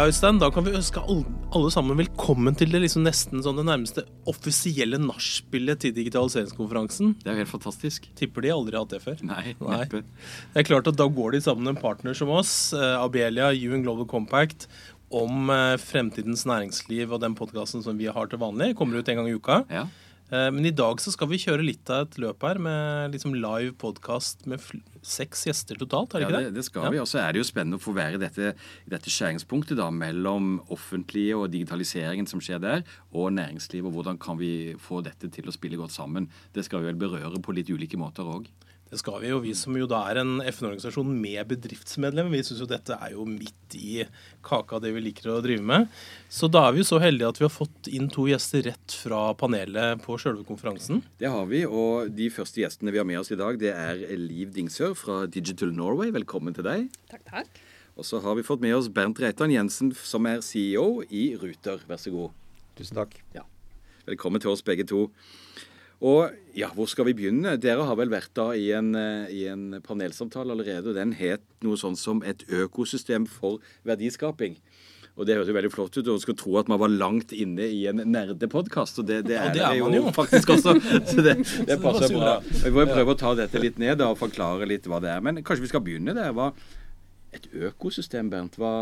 Ja, Øystein, da kan vi ønske alle, sammen velkommen til det liksom nesten sånn det nærmeste offisielle nachspielet til digitaliseringskonferansen. Det er helt fantastisk. Tipper de aldri har hatt det før. Nei, Nei. neppe. Det er klart at Da går de sammen med en partner som oss, eh, Abelia, UN Global Compact, om eh, fremtidens næringsliv og den podkasten som vi har til vanlig. Kommer ut en gang i uka. Ja. Eh, Men i dag så skal vi kjøre litt av et løp her med liksom live podkast med seks gjester totalt, er det Ja, ikke det, det? skal Ja. vi. Og så er det jo spennende å få være i dette, dette skjæringspunktet da, mellom offentlige og digitaliseringen som skjer der, og næringslivet. Og hvordan kan vi få dette til å spille godt sammen. Det skal vi vel berøre på litt ulike måter òg. Det skal vi jo. Vi som jo da er en FN-organisasjon med bedriftsmedlemmer, vi syns jo dette er jo midt i kaka det vi liker å drive med. Så da er vi jo så heldige at vi har fått inn to gjester rett fra panelet på sjølve konferansen. Det har vi, og de første gjestene vi har med oss i dag, det er Liv Dingsør fra Digital Norway. Velkommen til deg. Takk, takk. Og så har vi fått med oss Bernt Reitan Jensen, som er CEO i Ruter. Vær så god. Tusen takk. Velkommen til oss begge to. Og ja, hvor skal vi begynne? Dere har vel vært da i en, eh, i en panelsamtale allerede, og den het noe sånn som et økosystem for verdiskaping. Og det høres jo veldig flott ut, og man skulle tro at man var langt inne i en nerdepodkast, og det, det Ja, er det er dere man jo. faktisk også. Så det, det det passer så jo bra. Vi får prøve å ta dette litt ned da, og forklare litt hva det er. Men kanskje vi skal begynne der. Hva, et økosystem, Bernt, hva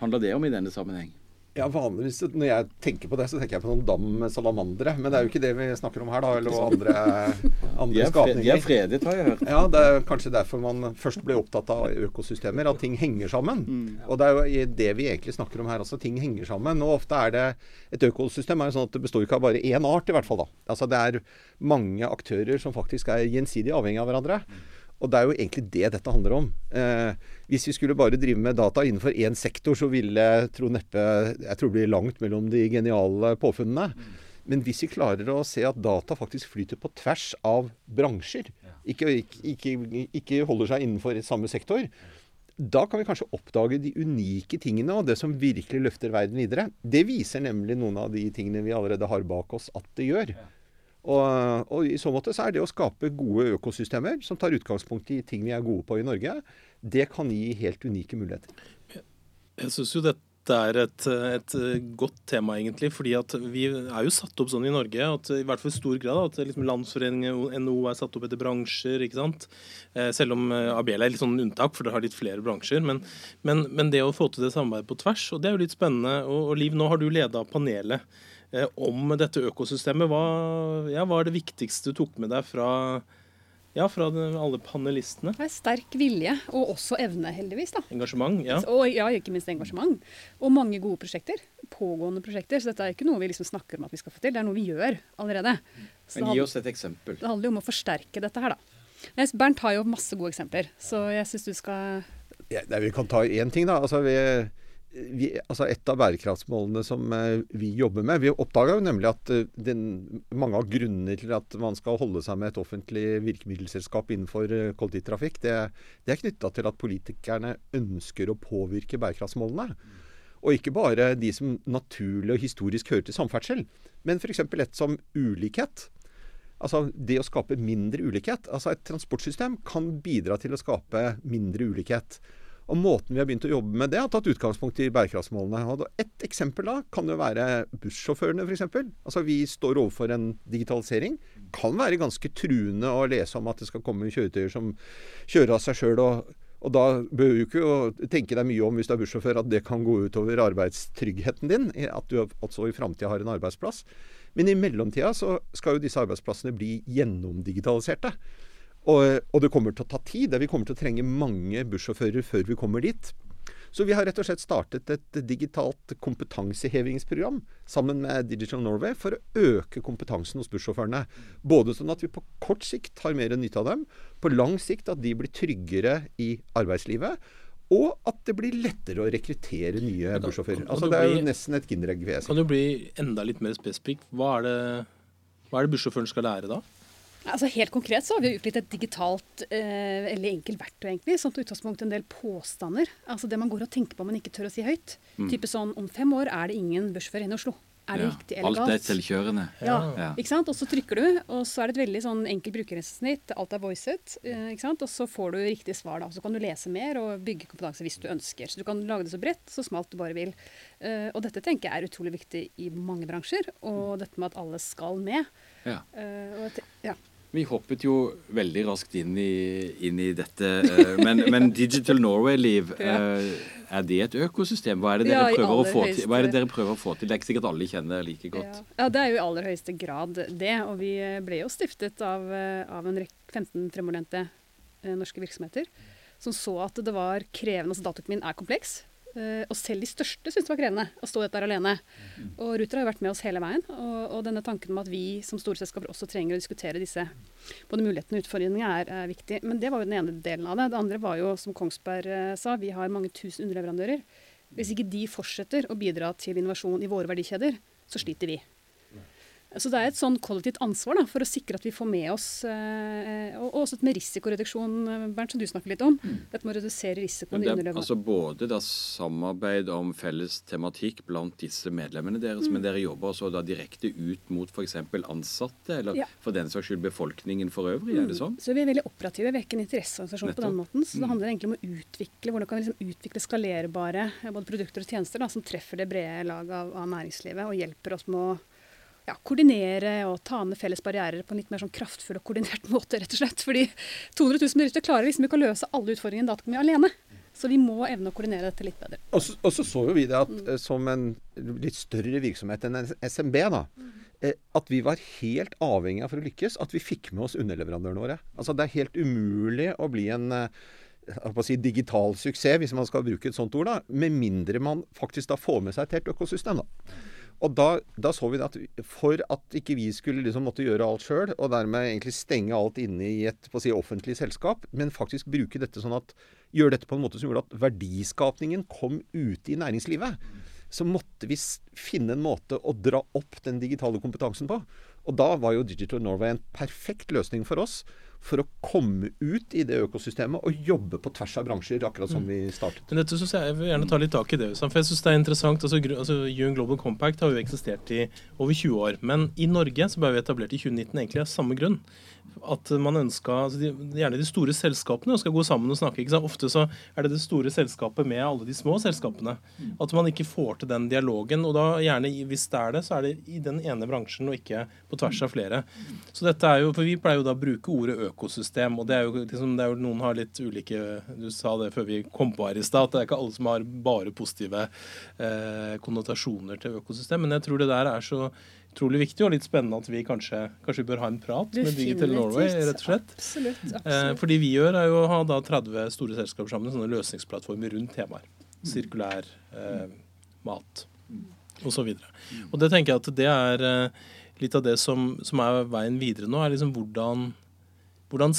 handler det om i denne sammenheng? Ja, vanligvis Når jeg tenker på det, så tenker jeg på noen dam med salamandere. Men det er jo ikke det vi snakker om her, da. Eller andre, andre, De skapninger. er, de er fredet, har jeg hørt. Ja, det er kanskje derfor man først ble opptatt av økosystemer, at ting henger sammen. Og det er jo det vi egentlig snakker om her også. Ting henger sammen. Og ofte er det Et økosystem er jo sånn at det består ikke av bare én art, i hvert fall. da. Altså Det er mange aktører som faktisk er gjensidig avhengig av hverandre. Og det er jo egentlig det dette handler om. Eh, hvis vi skulle bare drive med data innenfor én sektor, så ville tro neppe Jeg tror det blir langt mellom de geniale påfunnene. Men hvis vi klarer å se at data faktisk flyter på tvers av bransjer, ikke, ikke, ikke holder seg innenfor samme sektor, da kan vi kanskje oppdage de unike tingene og det som virkelig løfter verden videre. Det viser nemlig noen av de tingene vi allerede har bak oss at det gjør. Og, og i så måte så er det å skape gode økosystemer som tar utgangspunkt i ting vi er gode på i Norge, det kan gi helt unike muligheter. Jeg syns jo dette er et, et godt tema, egentlig. fordi at vi er jo satt opp sånn i Norge, at i hvert fall i stor grad, at liksom Landsforeningen NHO er satt opp etter bransjer. ikke sant? Eh, Selv om eh, Abela er litt sånn unntak, for det har litt flere bransjer. Men, men, men det å få til det samarbeidet på tvers, og det er jo litt spennende. Og, og Liv, nå har du leda panelet om dette økosystemet. Hva, ja, hva er det viktigste du tok med deg fra, ja, fra alle panelistene? Det er sterk vilje, og også evne, heldigvis. da. Engasjement? ja. Og ja, ikke minst engasjement. Og mange gode prosjekter. Pågående prosjekter. Så dette er ikke noe vi liksom snakker om at vi skal få til, det er noe vi gjør allerede. Så Men gi oss et eksempel. det handler jo om å forsterke dette her, da. Bernt har jo masse gode eksempler, så jeg syns du skal Ja, nei, vi kan ta én ting, da. Altså, vi, vi, altså et av bærekraftsmålene som eh, vi jobber med Vi oppdaga jo nemlig at eh, den, mange av grunnene til at man skal holde seg med et offentlig virkemiddelselskap innenfor eh, kollektivtrafikk, det, det er knytta til at politikerne ønsker å påvirke bærekraftsmålene. Og ikke bare de som naturlig og historisk hører til samferdsel, men f.eks. et som ulikhet. Altså det å skape mindre ulikhet. Altså et transportsystem kan bidra til å skape mindre ulikhet. Og måten vi har begynt å jobbe med det, har tatt utgangspunkt i bærekraftsmålene. Et eksempel da kan jo være bussjåførene f.eks. Altså vi står overfor en digitalisering. Kan være ganske truende å lese om at det skal komme kjøretøyer som kjører av seg sjøl. Og, og da bør du ikke tenke deg mye om hvis du er bussjåfør at det kan gå utover arbeidstryggheten din. At du altså i framtida har en arbeidsplass. Men i mellomtida så skal jo disse arbeidsplassene bli gjennomdigitaliserte. Og, og det kommer til å ta tid. Vi kommer til å trenge mange bussjåfører før vi kommer dit. Så vi har rett og slett startet et digitalt kompetansehevingsprogram sammen med Digital Norway for å øke kompetansen hos bussjåførene. Både sånn at vi på kort sikt har mer nytte av dem, på lang sikt at de blir tryggere i arbeidslivet. Og at det blir lettere å rekruttere nye bussjåfører. Altså, det er jo nesten et kinderegg. Kan du bli enda litt mer spesifikk? Hva er det, hva er det bussjåføren skal lære da? Altså Helt konkret så har vi utgitt et digitalt eh, eller enkelt verktøy egentlig, som tar utgangspunkt en del påstander. Altså Det man går og tenker på, men ikke tør å si høyt. Type sånn Om fem år er det ingen bussjåfør inne i Oslo. Er det Ja. riktig Alt eller er galt? selvkjørende. Ja, Ja. ikke sant? Og så trykker du, og så er det et veldig sånn enkelt brukergrensesnitt. Alt er voicet. eh, ikke sant? Og så får du riktig svar, da. Så kan du lese mer og bygge kompetanse hvis du ønsker. Så du kan lage det så bredt, så smalt du bare vil. Eh, og dette tenker jeg er utrolig viktig i mange bransjer. Og dette med at alle skal med. Ja. Og jeg ja. Vi hoppet jo veldig raskt inn i, inn i dette. eh, Men, men Digital Norway-liv, eh, er det et økosystem? Hva er, det dere ja, prøver å få til? Hva er det dere prøver å få til? Det er ikke sikkert alle kjenner like godt. Ja. ja, det er jo i aller høyeste grad det. Og vi eh, ble jo stiftet av, av en rekke 15 fremoverlente norske virksomheter som så at det var krevende. Altså dataøkonomien er kompleks. Eh, og selv de største syntes det var krevende å stå i dette alene. Og Ruter har jo vært med oss hele veien. Og, og denne tanken om at vi som store selskaper også trenger å diskutere disse både mulighetene og utfordringene, er, er viktig. Men det var jo den ene delen av det. Det andre var jo, som Kongsberg eh, sa, vi har mange tusen underleverandører. Hvis ikke de fortsetter å bidra til innovasjon i våre verdikjeder, så sliter vi. Så det er et sånn kollektivt ansvar da, for å sikre at vi får med oss eh, Og og også med risikoreduksjon, Bernt, som du snakker litt om. Dette med å redusere risikoen i er altså både da samarbeid om felles tematikk blant disse medlemmene deres, men dere jobber også da direkte ut mot f.eks. ansatte, eller Mm. Ja. for den saks skyld befolkningen for øvrig, er det sånn? Så vi er veldig operative. Vi er ikke en interesseorganisasjon på den måten. Så det handler egentlig om å utvikle hvordan kan vi liksom utvikle skalerbare eh, både produkter og tjenester da, som treffer det brede laget av, av næringslivet og hjelper oss med å ja, koordinere og ta ned felles barrierer på en litt mer sånn kraftfull og koordinert måte, rett og slett. Fordi 200 000 bedrifter klarer liksom ikke å løse alle utfordringene i dataøkonomi alene. Så vi må evne å koordinere dette litt bedre. Og så, og så så jo vi det at mm. som en litt større virksomhet enn en SMB, da, mm. at vi var helt avhengig av for å lykkes at vi fikk med oss underleverandørene våre. Altså Det er helt umulig å bli en eh, si digital suksess, hvis man skal bruke et sånt ord, da, med mindre man faktisk da får med seg et helt økosystem. da. Og da, da så vi at for at ikke vi skulle liksom måtte gjøre alt sjøl, og dermed egentlig stenge alt inne i et si, offentlig selskap, men faktisk bruke dette sånn at gjøre dette på en måte som gjorde at verdiskapningen kom ute i næringslivet, så måtte vi finne en måte å dra opp den digitale kompetansen på. Og da var jo Digital Norway en perfekt løsning for oss for å komme ut i det økosystemet og jobbe på tvers av bransjer, akkurat som vi startet. Men dette synes jeg, jeg vil gjerne ta litt tak i det. For jeg synes det er interessant. altså, altså UN Global Compact har jo eksistert i over 20 år. Men i Norge så ble vi etablert i 2019 egentlig av samme grunn. At man ønska altså de, Gjerne de store selskapene skal gå sammen og snakke. ikke sant? Ofte så er det det store selskapet med alle de små selskapene. At man ikke får til den dialogen. Og da gjerne, hvis det er det, så er det i den ene bransjen og ikke på tvers av flere. Så dette er jo, for Vi pleier jo da å bruke ordet økosystem. og det er jo liksom, det er jo Noen har litt ulike Du sa det før vi kom på her i stad, at det er ikke alle som har bare positive eh, konnotasjoner til økosystem. Men jeg tror det der er så utrolig viktig og litt spennende at vi kanskje, kanskje bør ha en prat med Digital Norway, rett og slett. Absolutt. Eh, absolutt. for det vi gjør, er jo å ha da 30 store selskaper sammen, sånne løsningsplattformer rundt temaer. Sirkulær eh, mat osv. Og det tenker jeg at det er eh, litt av det som, som er veien videre nå, er liksom hvordan hvordan,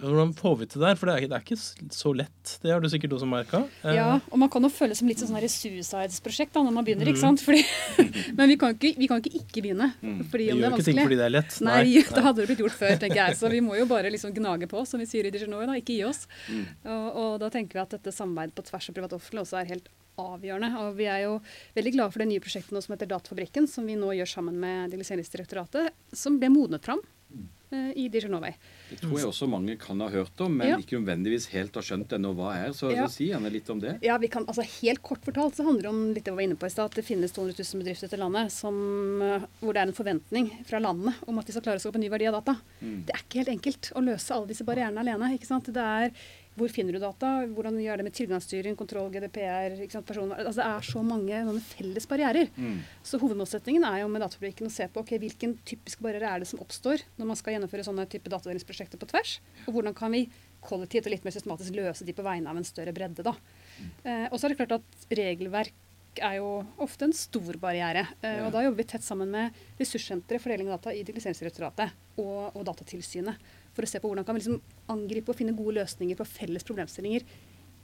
hvordan får vi til det? For det er, det er ikke så lett. Det har du sikkert også merka. Ja, og man kan jo føle det som litt sånn suicides-prosjekt da, når man begynner, ikke sant? Fordi, men vi kan ikke vi kan ikke, ikke begynne, fordi Vi om det er ikke ting fordi det er lett. Nei, det hadde det blitt gjort før, tenker jeg. Så vi må jo bare liksom gnage på, som vi sier i Dijonoi. Ikke gi oss. Og, og da tenker vi at dette samarbeidet på tvers av privat offentlig også er helt avgjørende. Og vi er jo veldig glade for det nye prosjektet nå som heter Datafabrikken, som vi nå gjør sammen med Digitaliseringsdirektoratet, som ble modnet fram i Digital Norway. Det tror jeg også mange kan ha hørt om, men Ja. ikke nødvendigvis helt har skjønt ennå hva er. Så, Ja. si gjerne litt om det. Ja, vi kan, altså Helt kort fortalt så handler det om litt det vi var inne på i sted, at det finnes 200 000 bedrifter til landet som, eh, hvor det er en forventning fra landet om at de skal klare å skape ny verdi av data. Det er ikke helt enkelt å løse alle disse barrierene alene. ikke sant? Det er hvor finner du data, hvordan gjør det med tilgangsstyring, kontroll, GDPR, sant, altså Det er så mange felles barrierer. Så hovedmålsettingen er jo med Datafabrikken å se på okay, hvilken typisk barriere er det som oppstår når man skal gjennomføre sånne type datadelingsprosjekter på tvers, og hvordan kan vi kollektivt og litt mer systematisk løse de på vegne av en større bredde. da. Eh, og så er det klart at regelverk er jo ofte en stor barriere. Eh. Og da jobber vi tett sammen med Ressurssenteret for deling av data i Digitaliseringsdirektoratet og, og Datatilsynet for å se på hvordan kan vi liksom angripe og finne gode løsninger på felles problemstillinger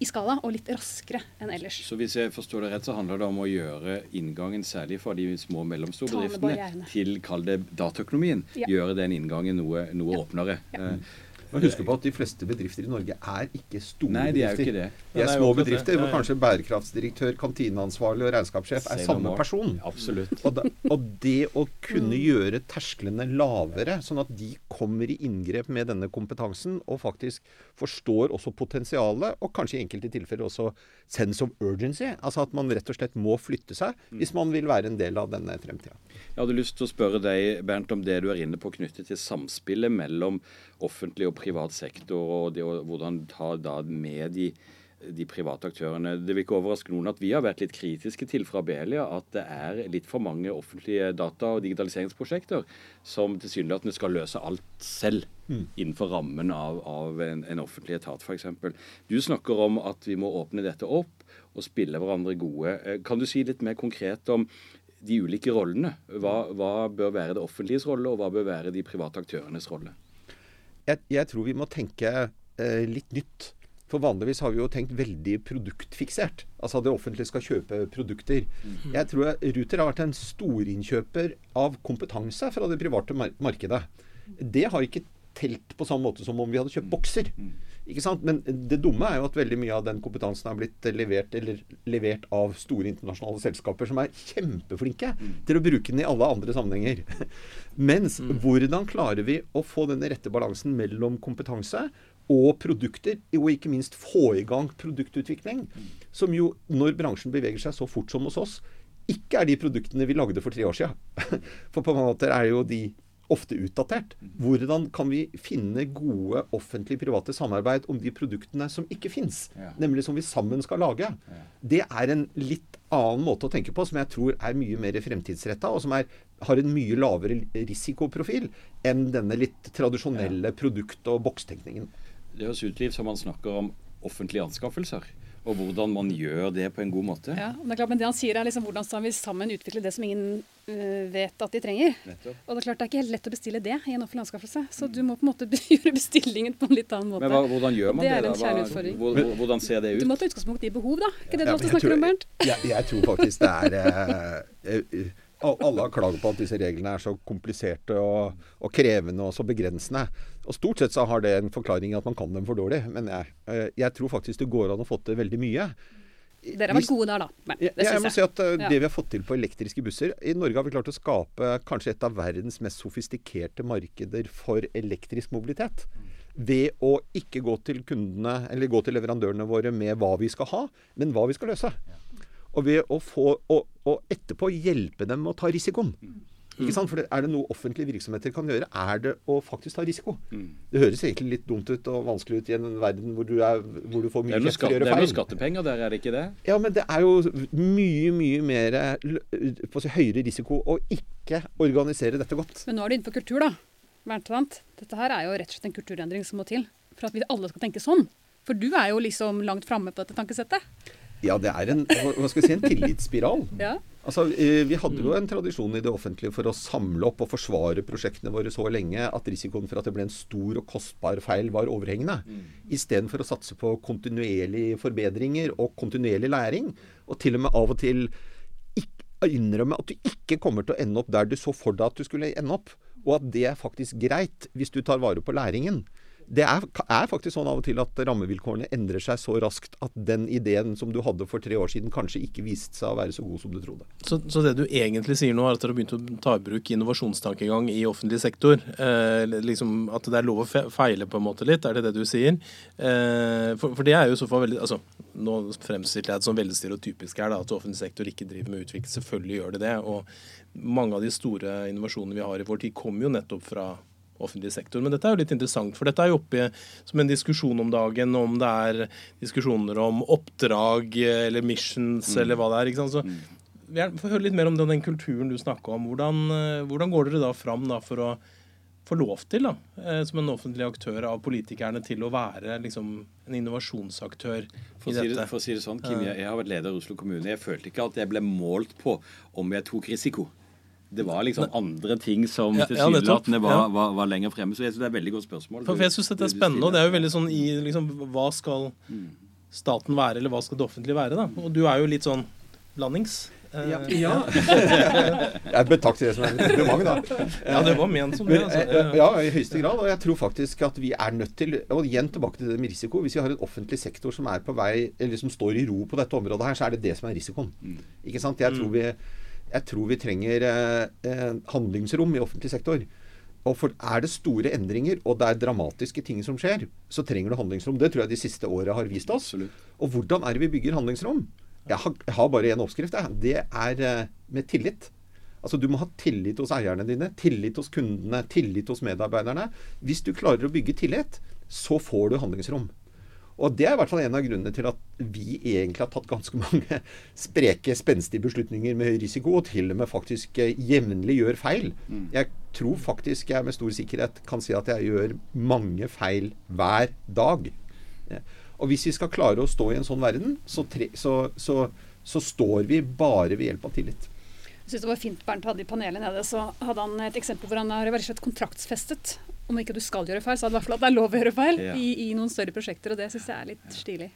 i skala, og litt raskere enn ellers. Så hvis jeg forstår det rett, så handler det om å gjøre inngangen, særlig for de små og mellomstore bedriftene, til kall det dataøkonomien. Ja. Gjøre den inngangen noe, noe Ja. åpnere. Ja. Men Og husk på at de fleste bedrifter i Norge er ikke store Nei, de er jo ikke det. De er små bedrifter hvor kanskje bærekraftsdirektør, kantineansvarlig og regnskapssjef er samme person. Absolutt. Og, og det å kunne gjøre tersklene lavere, sånn at de kommer i inngrep med denne kompetansen og faktisk forstår også potensialet, og kanskje i enkelte tilfeller også sense of urgency. Altså at man rett og slett må flytte seg hvis man vil være en del av denne fremtida. Jeg hadde lyst til å spørre deg, Bernt, om det du er inne på knyttet til samspillet mellom offentlig og privat sektor, og det, og hvordan ta da med de, de private aktørene. Det vil ikke overraske noen at vi har vært litt kritiske til fra Belia at det er litt for mange offentlige data- og digitaliseringsprosjekter som tilsynelatende skal løse alt selv innenfor rammen av, av en, en offentlig etat, f.eks. Du snakker om at vi må åpne dette opp og spille hverandre gode. Eh, Kan du si litt mer konkret om de ulike rollene. Hva, hva bør være det offentliges rolle, og hva bør være de private aktørenes rolle? Jeg, jeg tror vi må tenke eh, litt nytt. For vanligvis har vi jo tenkt veldig produktfiksert. Altså det offentlige skal kjøpe produkter. Jeg tror Ruter har vært en storinnkjøper av kompetanse fra det private mar markedet. Det har ikke telt på samme måte som om vi hadde kjøpt bokser. Ikke sant? Men det dumme er jo at veldig mye av den kompetansen har blitt levert, levert av store internasjonale selskaper som er kjempeflinke til å bruke den i alle andre sammenhenger. Mens hvordan klarer vi å få den rette balansen mellom kompetanse og produkter, og ikke minst få i gang produktutvikling, som jo, når bransjen beveger seg så fort som hos oss, ikke er de produktene vi lagde for tre år siden. For på mange måter er jo de ofte utdatert. Hvordan kan vi finne gode offentlig-private samarbeid om de produktene som ikke fins? Ja. Nemlig som vi sammen skal lage. Det er en litt annen måte å tenke på, som jeg tror er mye mer fremtidsretta, og som er, har en mye lavere risikoprofil enn denne litt tradisjonelle produkt- og bokstenkningen. Det høres ut Utliv som man snakker om offentlige anskaffelser, og hvordan man gjør det på en god måte. Ja, men det er klart, men det han sier er liksom hvordan skal vi sammen utvikle det som ingen uh, vet at de trenger. Nettopp. Og det er klart det er ikke helt lett å bestille det i en offentlig anskaffelse. Så du må på en måte gjøre bestillingen på en litt annen måte. Men hva, hvordan gjør man Det det? er da? en Hva- kjerneutfordring. hvor- hvor- Hvordan ser det ut? Du må ta utgangspunkt i behov, da. Ikke det Ja, du ofte snakker tror- om, Bernt? Jeg, jeg tror faktisk det er uh, uh, Alle har klaget på at disse reglene er så kompliserte og, og krevende og så begrensende. Og Stort sett så har det en forklaring at man kan dem for dårlig. Men jeg, eh, jeg tror faktisk det går an å få til veldig mye. Dere har vært gode der, da. Men, Ja, det jeg må jeg. si at uh, Det vi har fått til på elektriske busser I Norge har vi klart å skape kanskje et av verdens mest sofistikerte markeder for elektrisk mobilitet. Ved å ikke gå til kundene eller gå til leverandørene våre med hva vi skal ha, men hva vi skal løse. Og ved å få Og, og etterpå hjelpe dem med å ta risikoen. Ikke sant? For Er det noe offentlige virksomheter kan gjøre, er det å faktisk ta risiko. Det høres egentlig litt dumt ut og vanskelig ut i en verden hvor du, er, hvor du får mye er noe, kjeft for skatt, å det er noe skattepenger der, er det ikke det? Ja, men det er jo mye, mye mer på å si, høyere risiko å ikke organisere dette godt. Men nå er du inne på kultur, da. Bernt. Dette her er jo rett og slett en kulturendring som må til for at vi alle skal tenke sånn. For du er jo liksom langt framme på dette tankesettet. Ja, det er en, hva skal jeg si, en tillitsspiral. Ja. Altså, eh, Vi hadde jo en tradisjon i det offentlige for å samle opp og forsvare prosjektene våre så lenge at risikoen for at det ble en stor og kostbar feil var overhengende. Istedenfor å satse på kontinuerlige forbedringer og kontinuerlig læring. Og til og med av og til innrømme at du ikke kommer til å ende opp der du så for deg at du skulle ende opp. Og at det er faktisk greit hvis du tar vare på læringen. Det er, er faktisk sånn av og til at rammevilkårene endrer seg så raskt at den ideen som du hadde for tre år siden, kanskje ikke viste seg å være så god som du trodde. Så, så det du egentlig sier nå, er at dere har begynt å ta i bruk innovasjonstankegang i offentlig sektor? Eh, liksom At det er lov å feile på en måte litt, er det det du sier? Eh, for, for det er jo så fall veldig altså, Nå fremstiller jeg det som veldig stereotypisk her, da, at offentlig sektor ikke driver med utvikling. Selvfølgelig gjør det det. Og mange av de store innovasjonene vi har i vår tid, kommer jo nettopp fra offentlig sektor. Men dette er jo litt interessant, for dette er jo oppe som en diskusjon om dagen, om det er diskusjoner om oppdrag eh, eller missions eller hva det er. ikke sant? Så vi er- får høre litt mer om den, den kulturen du snakka om. Hvordan, eh, hvordan går dere da fram da for å få lov til, da, eh, som en offentlig aktør av politikerne, til å være liksom en innovasjonsaktør For i si dette? det, for å si det sånn, Kim, jeg, jeg har vært leder i Oslo kommune. Jeg følte ikke at jeg ble målt på om jeg tok risiko. Det var liksom andre ting som Ja, tilsynelatende var, Ja. var, var lenger fremme. Så jeg synes det er et veldig godt spørsmål. For, jeg syns dette er spennende, og det er jo veldig sånn i liksom, Hva skal staten være, eller hva skal det offentlige være, da? Og du er jo litt sånn blandings. Eh, Ja, ja. Jeg betrakter det som en kompliment, da. ja, det var ment som det. Altså. eh, ja, i høyeste grad. Og jeg tror faktisk at vi er nødt til Og igjen tilbake til det med risiko. Hvis vi har en offentlig sektor som er på vei Eller som står i ro på dette området her, så er det det som er risikoen. Ikke sant? Jeg tror vi, jeg tror vi trenger eh, eh, handlingsrom i offentlig sektor. Og for Er det store endringer, og det er dramatiske ting som skjer, så trenger du handlingsrom. Det tror jeg de siste åra har vist oss. Absolutt. Og hvordan er det vi bygger handlingsrom? Jeg har, jeg har bare én oppskrift. Jeg. Det er eh, med tillit. Altså Du må ha tillit hos eierne dine, tillit hos kundene, tillit hos medarbeiderne. Hvis du klarer å bygge tillit, så får du handlingsrom. Og Det er i hvert fall en av grunnene til at vi egentlig har tatt ganske mange spreke, spenstige beslutninger med høy risiko, og til og med faktisk eh, jevnlig gjør feil. Jeg tror faktisk jeg med stor sikkerhet kan si at jeg gjør mange feil hver dag. Og hvis vi skal klare å stå i en sånn verden, så, tre, så, så, så står vi bare ved hjelp av tillit. Jeg synes det var fint Bernt hadde i panelet nede, så hadde han et eksempel hvor han har rett og slett kontraktsfestet. Om ikke du skal gjøre feil, så er det i hvert fall at det er lov å gjøre feil Ja. i, i noen større prosjekter, og det syns jeg er litt stilig.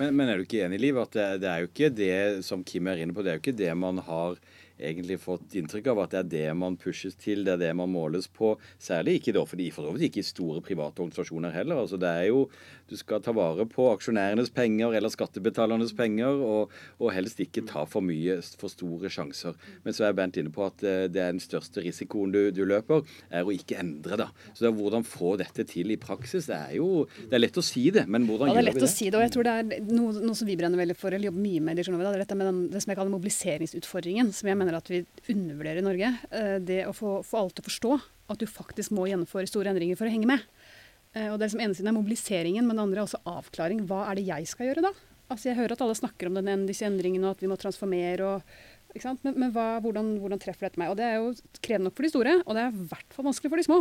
Men, men er du ikke enig, Liv, at det, det er jo ikke det som Kim er inne på, det er jo ikke det man har egentlig fått inntrykk av at det er det man pushes til, det er det man måles på. Særlig ikke i det offentlige, for så vidt ikke i store private organisasjoner heller. Altså det er jo, Du skal ta vare på aksjonærenes penger eller skattebetalernes penger, og, og helst ikke ta for mye, for store sjanser. Men så er Bent inne på at eh, det er den største risikoen du, du løper, er å ikke endre. da. Så det er hvordan få dette til i praksis. Det er jo det er lett å si det, men hvordan Ja, det er lett å si det, og jeg tror det er noe, noe som vi brenner veldig for, eller jobber mye med, i Dijon det er dette med den, det som jeg kaller mobiliseringsutfordringen, som jeg mener at vi undervurderer i Norge. Eh, Det å få, få alle til å forstå at du faktisk må gjennomføre store endringer for å henge med. Eh, Og det er som ene siden er mobiliseringen, men det andre er også avklaring. Hva er det jeg skal gjøre da? Altså Jeg hører at alle snakker om den, disse endringene og at vi må transformere. og ikke sant? Men, men hva, hvordan, hvordan treffer dette meg? Og Det er jo krevende nok for de store, og det er i hvert fall vanskelig for de små.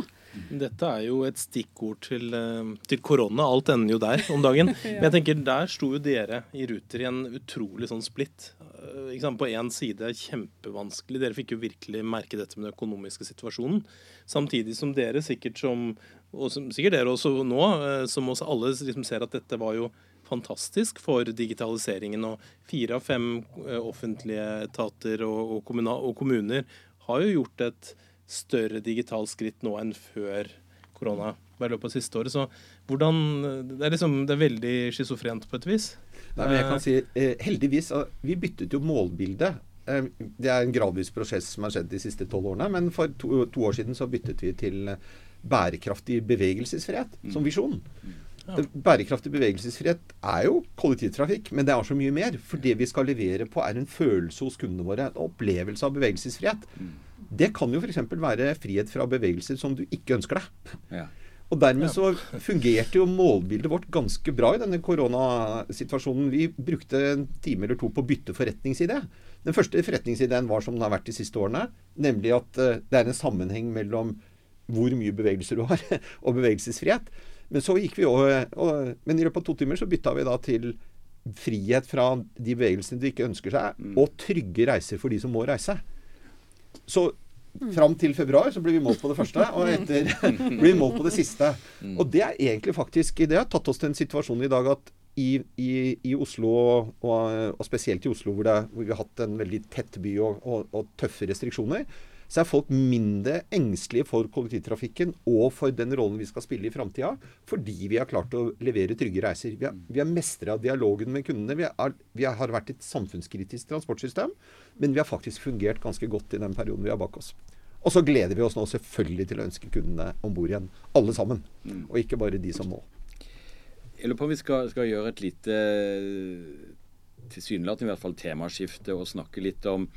Dette er jo et stikkord til, eh, til korona. Alt ender jo der om dagen. Men jeg tenker, der sto jo dere i Ruter i en utrolig sånn splitt. Eh? På én side kjempevanskelig. Dere fikk jo virkelig merke dette med den økonomiske situasjonen. Samtidig som dere sikkert som og som, sikkert dere også nå, eh, som oss alle liksom ser at dette var jo fantastisk for digitaliseringen. Og fire av fem eh, offentlige etater og, og, og kommuner har jo gjort et større digitalt skritt nå enn før korona. I løpet av siste året. Så hvordan Det er liksom, det er veldig schizofrent på et vis. Nei, men jeg kan si, eh, heldigvis, eh, Vi byttet jo målbilde. Det er en gradvis prosess som har skjedd de siste tolv årene. Men for to, to år siden så byttet vi til bærekraftig bevegelsesfrihet som visjon. Ja. Bærekraftig bevegelsesfrihet er jo kollektivtrafikk, men det er så mye mer. For det vi skal levere på, er en følelse hos kundene våre. En opplevelse av bevegelsesfrihet. Det kan jo f.eks. være frihet fra bevegelser som du ikke ønsker deg. Ja. Og dermed så fungerte jo målbildet vårt ganske bra i denne koronasituasjonen. Vi brukte en time eller to på å bytte forretningsidé. Den første forretningsideen var som den har vært de siste årene, nemlig at eh, det er en sammenheng mellom hvor mye bevegelser du har, og bevegelsesfrihet. Men så gikk vi over, og, men i løpet av to timer så bytta vi da til frihet fra de bevegelsene du ikke ønsker seg, og trygge reiser for de som må reise. Så fram til februar så blir vi målt på det første, og etter blir vi målt på det siste. Og det er egentlig faktisk Det har tatt oss til en situasjon i dag at i, i, i Oslo, og, og spesielt i Oslo hvor, det, hvor vi har hatt en veldig tett by og, og, og tøffe restriksjoner, så er folk mindre engstelige for kollektivtrafikken og for den rollen vi skal spille i framtida, fordi vi har klart å levere trygge reiser. Vi har, vi har mestra dialogen med kundene. Vi har, vi har vært et samfunnskritisk transportsystem, men vi har faktisk fungert ganske godt i den perioden vi har bak oss. Og så gleder vi oss nå selvfølgelig til å ønske kundene om bord igjen. Alle sammen. Og ikke bare de som må. Jeg lurer på om vi skal, skal gjøre et lite tilsynelatende i hvert fall temaskifte og snakke litt om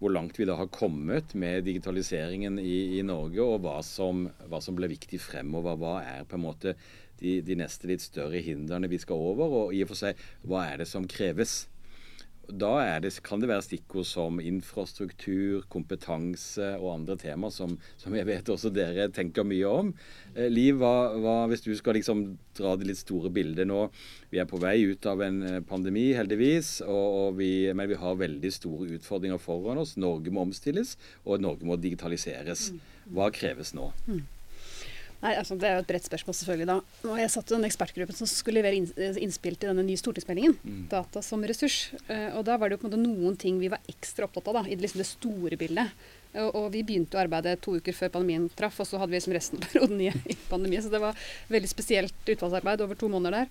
hvor langt vi da har kommet med digitaliseringen i, i Norge, og hva som, hva som ble viktig fremover. Hva er på en måte de, de neste litt større hindrene vi skal over, og i og for seg hva er det som kreves? Da det, kan det være stikkord som infrastruktur, kompetanse og andre temaer som, som, jeg vet også dere tenker mye om. Eh, Liv, hva, hva, hvis du skal liksom dra det litt store bildet nå. Vi er på vei ut av en eh, pandemi, heldigvis, og, og vi, men vi har veldig store utfordringer foran oss. Norge må omstilles, og Norge må digitaliseres. Hva kreves nå? Nei, altså, Det er jo et bredt spørsmål, selvfølgelig. da. Og Jeg satt i den ekspertgruppen som skulle levere innspill til denne nye stortingsmeldingen. Mm. Data som ressurs. Uh, og Da var det jo på en måte noen ting vi var ekstra opptatt av da, i liksom det store bildet. Og, og, Vi begynte å arbeide to uker før pandemien traff, og så hadde vi liksom resten av perioden i, i pandemi. Så det var veldig spesielt utvalgsarbeid over to måneder der.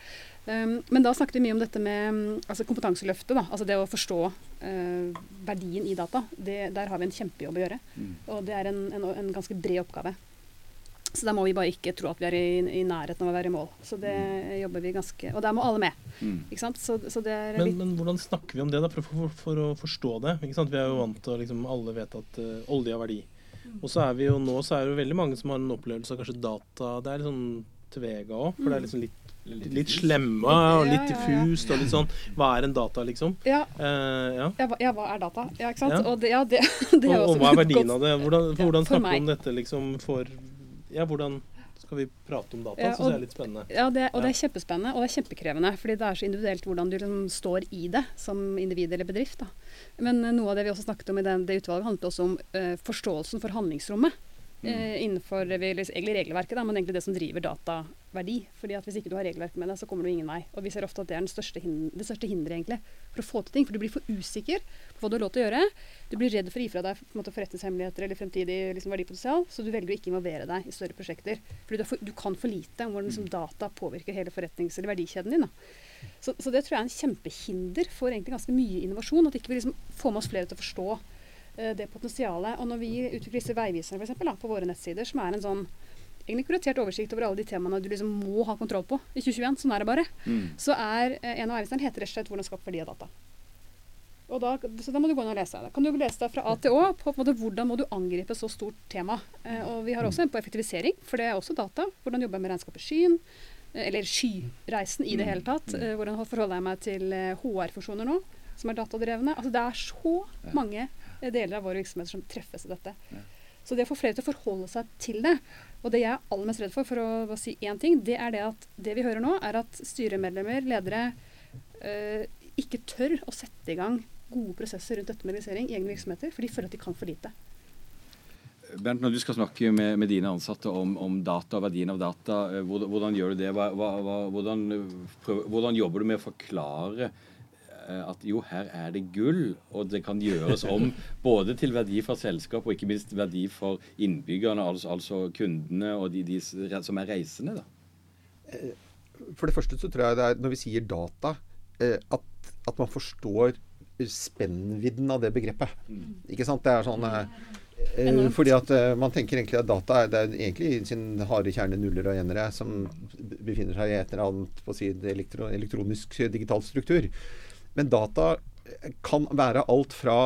Um, men da snakket vi mye om dette med altså kompetanseløftet. da, altså Det å forstå uh, verdien i data. Det, der har vi en kjempejobb å gjøre. Mm. Og det er en, en, en ganske bred oppgave. Så da må vi bare ikke tro at vi er i, i nærheten av å være i mål. Så det mm. jobber vi ganske Og der må alle med. Mm. Ikke sant? Så, så men, men, hvordan snakker vi om det, da, for, for, for å forstå det? Ikke sant? Vi er jo vant til å liksom, Alle vet at uh, olje har verdi. Mm. Og så er vi jo nå så er det jo veldig mange som har en opplevelse av kanskje data Det er litt sånn tvega òg, for det er liksom litt litt slemme og litt diffust og litt sånn Hva er en data, liksom? Ja. Uh, ja. ja hva er data? Ja, ikke sant? Ja. Og, det, ja, det, det og, og hva er verdien av det? Hvordan, hvordan snakker du om dette liksom for ja, hvordan skal vi prate om data? Ja, Syns jeg er litt spennende. Ja, det, og det er kjempespennende, og det er kjempekrevende. Fordi det er så individuelt hvordan du liksom står i det som individ eller bedrift. Da. Men uh, noe av det vi også snakket om i den, det utvalget, handlet også om uh, forståelsen for handlingsrommet. Mm. Uh, innenfor egentlig regelverket, da, men egentlig det som driver dataverdi. Fordi at Hvis ikke du har regelverk med deg, så kommer du ingen vei. Og Vi ser ofte at det er største det største hinderet egentlig, for å få til ting. For du blir for usikker på hva du har lov til å gjøre. Du blir redd for å gi fra deg måte, forretningshemmeligheter eller fremtidig liksom, verdipotensial, så du velger å ikke involvere deg i større prosjekter. Fordi du, for, du kan for lite om hvordan liksom, data påvirker hele forretnings- eller verdikjeden din. Så, så, det tror jeg er en kjempehinder for egentlig ganske mye innovasjon. At ikke vi liksom får med oss flere til å forstå det potensialet. Og når vi utvikler disse veiviserne for eksempel, da, på våre nettsider, som er en sånn egentlig kuratert oversikt over alle de temaene du liksom må ha kontroll på i 2021, sånn er det bare, mm. så er uh, en av veiviserne heter rett og slett 'Hvordan skape verdi av data'. Og Da, så da må du gå inn og lese. Da kan du lese deg fra A til Å på, på hvordan må du angripe så stort tema. Eh, og vi har også en på effektivisering, for det er også data. Hvordan jobber jeg med regnskapet skyen? Eh, eller skyreisen i det hele tatt. Eh, hvordan forholder jeg meg til HR-funksjoner eh, nå, som er datadrevne? Altså det er så mange eh, deler av våre virksomheter som treffes i dette. Så det å få flere til å forholde seg til det, og det jeg er aller mest redd for, for å, å si én ting, det er det at det vi hører nå, er at styremedlemmer, ledere, øh, ikke tør å sette i gang gode prosesser rundt dette med realisering i egne virksomheter, for de føler at de kan for lite. Bernt, når du skal snakke med, med dine ansatte om, om, data og verdien av data, eh, hvordan, hvordan gjør du det? Hva, hva, hvordan, prøv, hvordan, jobber du med å forklare eh, at jo, her er det gull, og det kan gjøres om både til verdi for selskap og ikke minst verdi for innbyggerne, altså, altså kundene og de, de, som er reisende? da? Eh, for det første så tror jeg det er når vi sier data, at, at man forstår spennvidden av det begrepet. Mm. Ikke sant? Det er sånn eh, eh fordi at eh, man tenker egentlig at data er, det er egentlig i sin harde kjerne nuller og enere som befinner seg i et eller annet på å si, elektro, elektronisk digital struktur. Men data kan være alt fra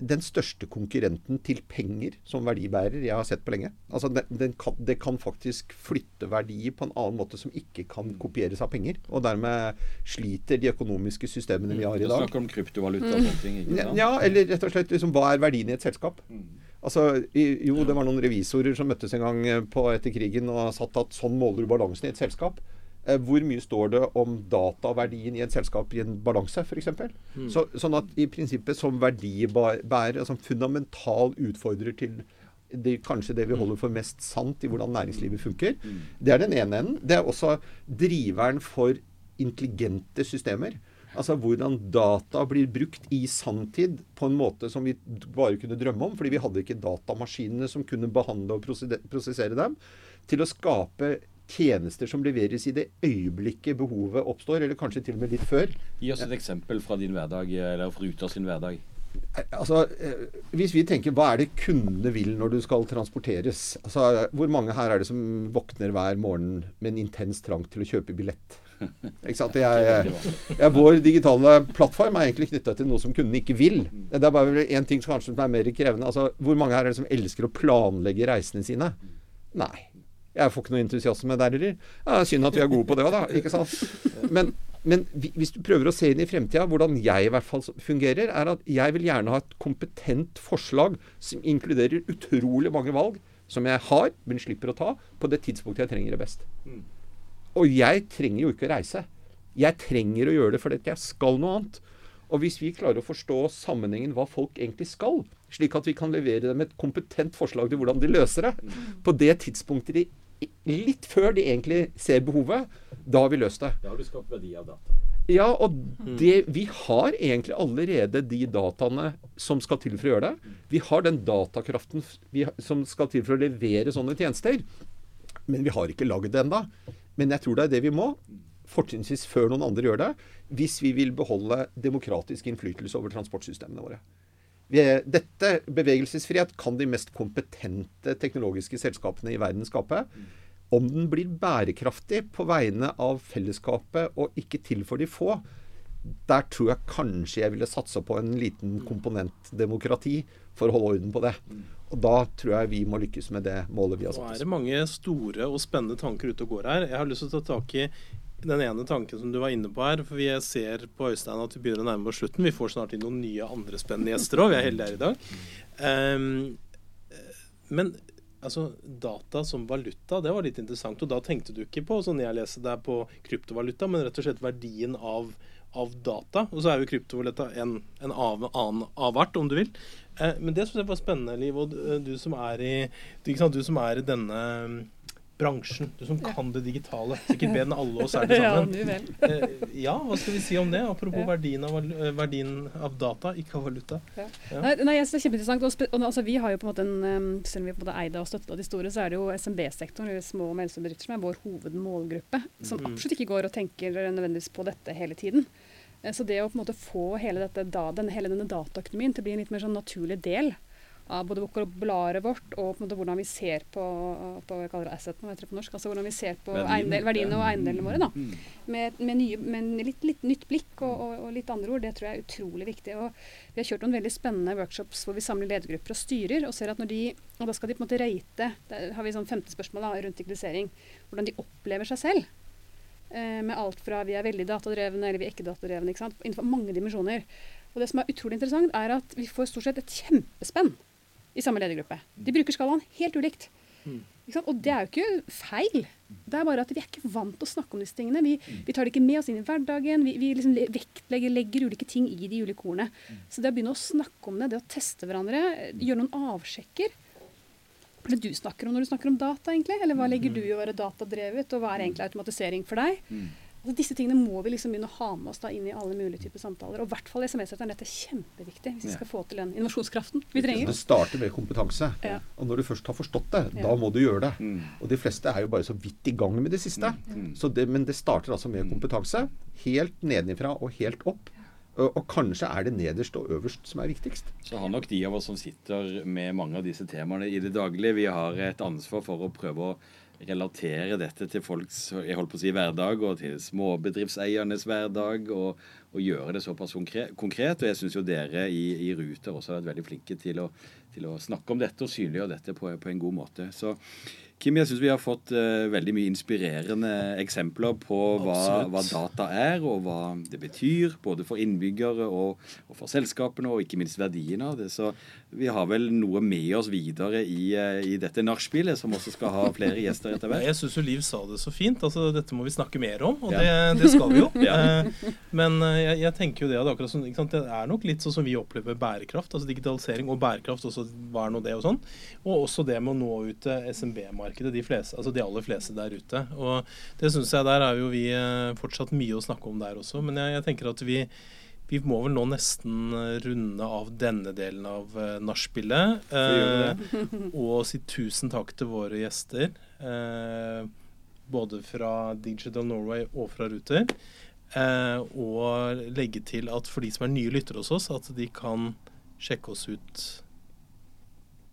den største konkurrenten til penger som verdibærer jeg har sett på lenge. Altså den, den kan, Det kan faktisk flytte verdier på en annen måte som ikke kan kopieres av penger. Og dermed sliter de økonomiske systemene vi har i dag. Du snakker om kryptovaluta og sånne ting? ikke sant? Ja, eller rett og slett liksom, hva er verdien i et selskap? Mm. Altså, Jo, det var noen revisorer som møttes en gang på etter krigen og satt at sånn måler du balansen i et selskap. Eh, hvor mye står det om dataverdien i et selskap i en balanse, f.eks.? Mm. Så, sånn at i prinsippet som verdibærer, som fundamental utfordrer til det, kanskje det vi holder for mest sant i hvordan næringslivet funker. Mm. Det er den ene enden. Det er også driveren for intelligente systemer. Altså hvordan data blir brukt i sanntid på en måte som vi bare kunne drømme om. Fordi vi hadde ikke datamaskinene som kunne behandle og prosessere dem. Til å skape tjenester som leveres i det øyeblikket behovet oppstår, eller kanskje til og med litt før. Gi oss et eksempel fra din hverdag, eller fra Ruter sin hverdag. Eh, altså, eh, Hvis vi tenker hva er det kundene vil når du skal transporteres altså, Hvor mange her er det som våkner hver morgen med en intens trang til å kjøpe billett? Ikke sant? Jeg, jeg, vår digitale plattform er egentlig knytta til noe som kundene ikke vil. Det er bare én ting som kanskje er mer krevende. Altså, Hvor mange her er det som elsker å planlegge reisene sine? Nei. Jeg får ikke noe entusiasme der heller. Ja, synd at vi er gode på det òg, da. Ikke sant? Men, men, hvis du prøver å se inn i fremtida, hvordan jeg i hvert fall fungerer, er at jeg vil gjerne ha et kompetent forslag som inkluderer utrolig mange valg, som jeg har, men slipper å ta, på det tidspunktet jeg trenger det best. Og jeg trenger jo ikke å reise. Jeg trenger å gjøre det fordi jeg skal noe annet. Og hvis vi klarer å forstå sammenhengen hva folk egentlig skal, slik at vi kan levere dem et kompetent forslag til hvordan de løser det, på det tidspunktet de litt før de egentlig ser behovet. Da har vi løst det. Da har du skapt verdi av data. Ja, og det, vi har egentlig allerede de dataene som skal til for å gjøre det. Vi har den datakraften vi, som skal til for å levere sånne tjenester. Men vi har ikke lagd det ennå. Men jeg tror det er det vi må. Fortrinnsvis før noen andre gjør det. Hvis vi vil beholde demokratisk innflytelse over transportsystemene våre. Dette, bevegelsesfrihet, kan de mest kompetente teknologiske selskapene i verden skape. Om den blir bærekraftig på vegne av fellesskapet og ikke til for de få, der tror jeg kanskje jeg ville satsa på en liten komponentdemokrati for å holde orden på det. Og da tror jeg vi må lykkes med det målet vi har Nå er det mange store og spennende tanker ute og går her. Jeg har lyst til å ta tak i den ene tanken som du var inne på her. For vi ser på Øystein at vi begynner å nærme oss slutten. Vi får snart inn noen nye andre spennende gjester òg. Vi er heldige her i dag. Um, men altså, data som valuta, det var litt interessant. Og da tenkte du ikke på, sånn jeg leser er på kryptovaluta, men rett og slett verdien av, av data. Og så er jo kryptovaluta en, en av, annen avart, om du vil. Eh, men det syns jeg var spennende, Liv. Og du, du som er i, du, som er i denne bransjen, du som kan det digitale. Sikkert bedre enn alle oss er det sammen. Eh, ja, hva skal vi si om det? Apropos verdien, av, eh, verdien av data, ikke av valuta. Ja. Nei, nei, jeg synes det er kjempeinteressant. Og, altså, vi har jo på en måte en, Selv om vi på en måte eide og støttet de store, så er det jo SMB-sektoren, eller små og mellomstore bedrifter, som er vår hovedmålgruppe. Som Mm. absolutt ikke går og tenker nødvendigvis på dette hele tiden. Eh, Så det å på en måte få hele, dette, hele denne dataøkonomien til å bli en litt mer sånn naturlig del av både vokabularet vårt og på en måte hvordan vi ser på, på jeg kaller det hva heter på norsk, altså hvordan vi ser på eiendel, verdiene og eiendelene våre. da Mm. med, med, nye, med litt, litt nytt blikk og, og, og litt andre ord. Det tror jeg er utrolig viktig. Og vi har kjørt noen veldig spennende workshops hvor vi samler ledergrupper og styrer, og ser at når de Og da skal de på en måte rate Der har vi sånn femte spørsmål da, rundt digitalisering. Hvordan de opplever seg selv. Eh, med alt fra vi er veldig datadrevne eller vi er ikke datadrevne. Ikke sant? Innenfor mange dimensjoner. Og det som er utrolig interessant, er at vi får stort sett et kjempespenn i samme ledergruppe. De bruker skalaen helt ulikt. Og det er jo ikke feil. Det er bare at vi er ikke vant til å snakke om disse tingene. Vi, vi tar det ikke med oss inn i hverdagen. Vi, vi liksom vektlegger legger ulike ting i de ulike ordene. Så det å begynne å snakke om det, det å teste hverandre, gjøre noen avsjekker Hva er det du snakker om når du snakker om data, egentlig? Eller hva legger du i å være datadrevet, og hva er egentlig automatisering for deg? Altså, disse tingene må vi liksom begynne å ha med oss da inn i alle mulige typer samtaler. Og i hvert fall i SMS-sektoren. Dette er kjempeviktig hvis vi skal få til den innovasjonskraften vi trenger. Det starter med kompetanse. Ja. Og når du først har forstått det, Ja. da må du gjøre det. Mm. Og de fleste er jo bare så vidt i gang med det siste. Så det, men det starter altså med kompetanse. Helt nedenifra og helt opp. Og, og kanskje er det nederst og øverst som er viktigst. Så har nok de av oss som sitter med mange av disse temaene i det daglige, vi har et ansvar for å prøve å relatere dette til folks jeg holdt på å si, hverdag og til småbedriftseiernes hverdag, og, og gjøre det såpass konkret. Og jeg syns jo dere i, i Ruter også har vært veldig flinke til å, til å snakke om dette og synliggjøre dette på, på en god måte. Så Kim, jeg syns vi har fått uh, veldig mye inspirerende eksempler på hva, hva data er, og hva det betyr, både for innbyggere og, og for selskapene, og ikke minst verdien av det. Så vi har vel noe med oss videre i, eh, i dette nachspielet, som også skal ha flere gjester etter hvert. Jeg syns jo Liv sa det så fint. altså Dette må vi snakke mer om, og Ja. det, det skal vi jo. Ja. Eh, Men eh, jeg, jeg tenker jo det at akkurat sånn, ikke sant? det er nok litt sånn som vi opplever bærekraft. altså Digitalisering og bærekraft, også hva er nå det og sånn. Og også det med å nå ut til SMB-markedet, de, fleste, altså de aller fleste der ute. Og det syns jeg der er jo vi fortsatt mye å snakke om der også. Men jeg, jeg tenker at vi vi må vel nå nesten eh, runde av denne delen av uh, nachspielet. Eh, og si tusen takk til våre gjester. Eh, både fra Digital Norway og fra Ruter. Eh, og legge til at for de som er nye lyttere hos oss, at de kan sjekke oss ut, eh,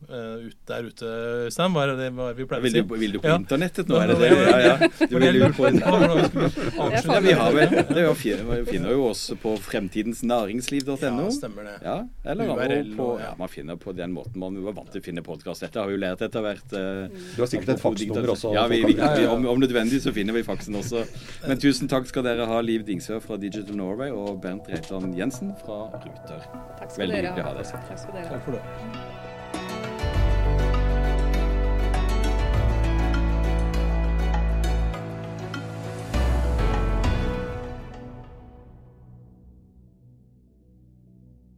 ut der ute, Øystein. Hva er det hva er vi pleier å du, si? vil du på Ja. internettet nå? Er det det? Ja, ja. Du vil jo på ja, vi har vel det er finner jo oss på fremtidensnæringsliv.no. Ja, stemmer det. Ja, eller URL på, ja, man finner på den måten man var vant til å finne podkast. Dette har vi jo lært etter hvert. eh, Du har sikkert et faksnummer også. Ja, vi, vi, vi, om, om nødvendig så finner vi faksen også. Men tusen takk skal dere ha, Liv Dingsø fra Digital Norway og Bernt Reitan Jensen fra Ruter. Takk skal Veldig hyggelig å ha. ha deg. Takk skal dere ha. Takk for det.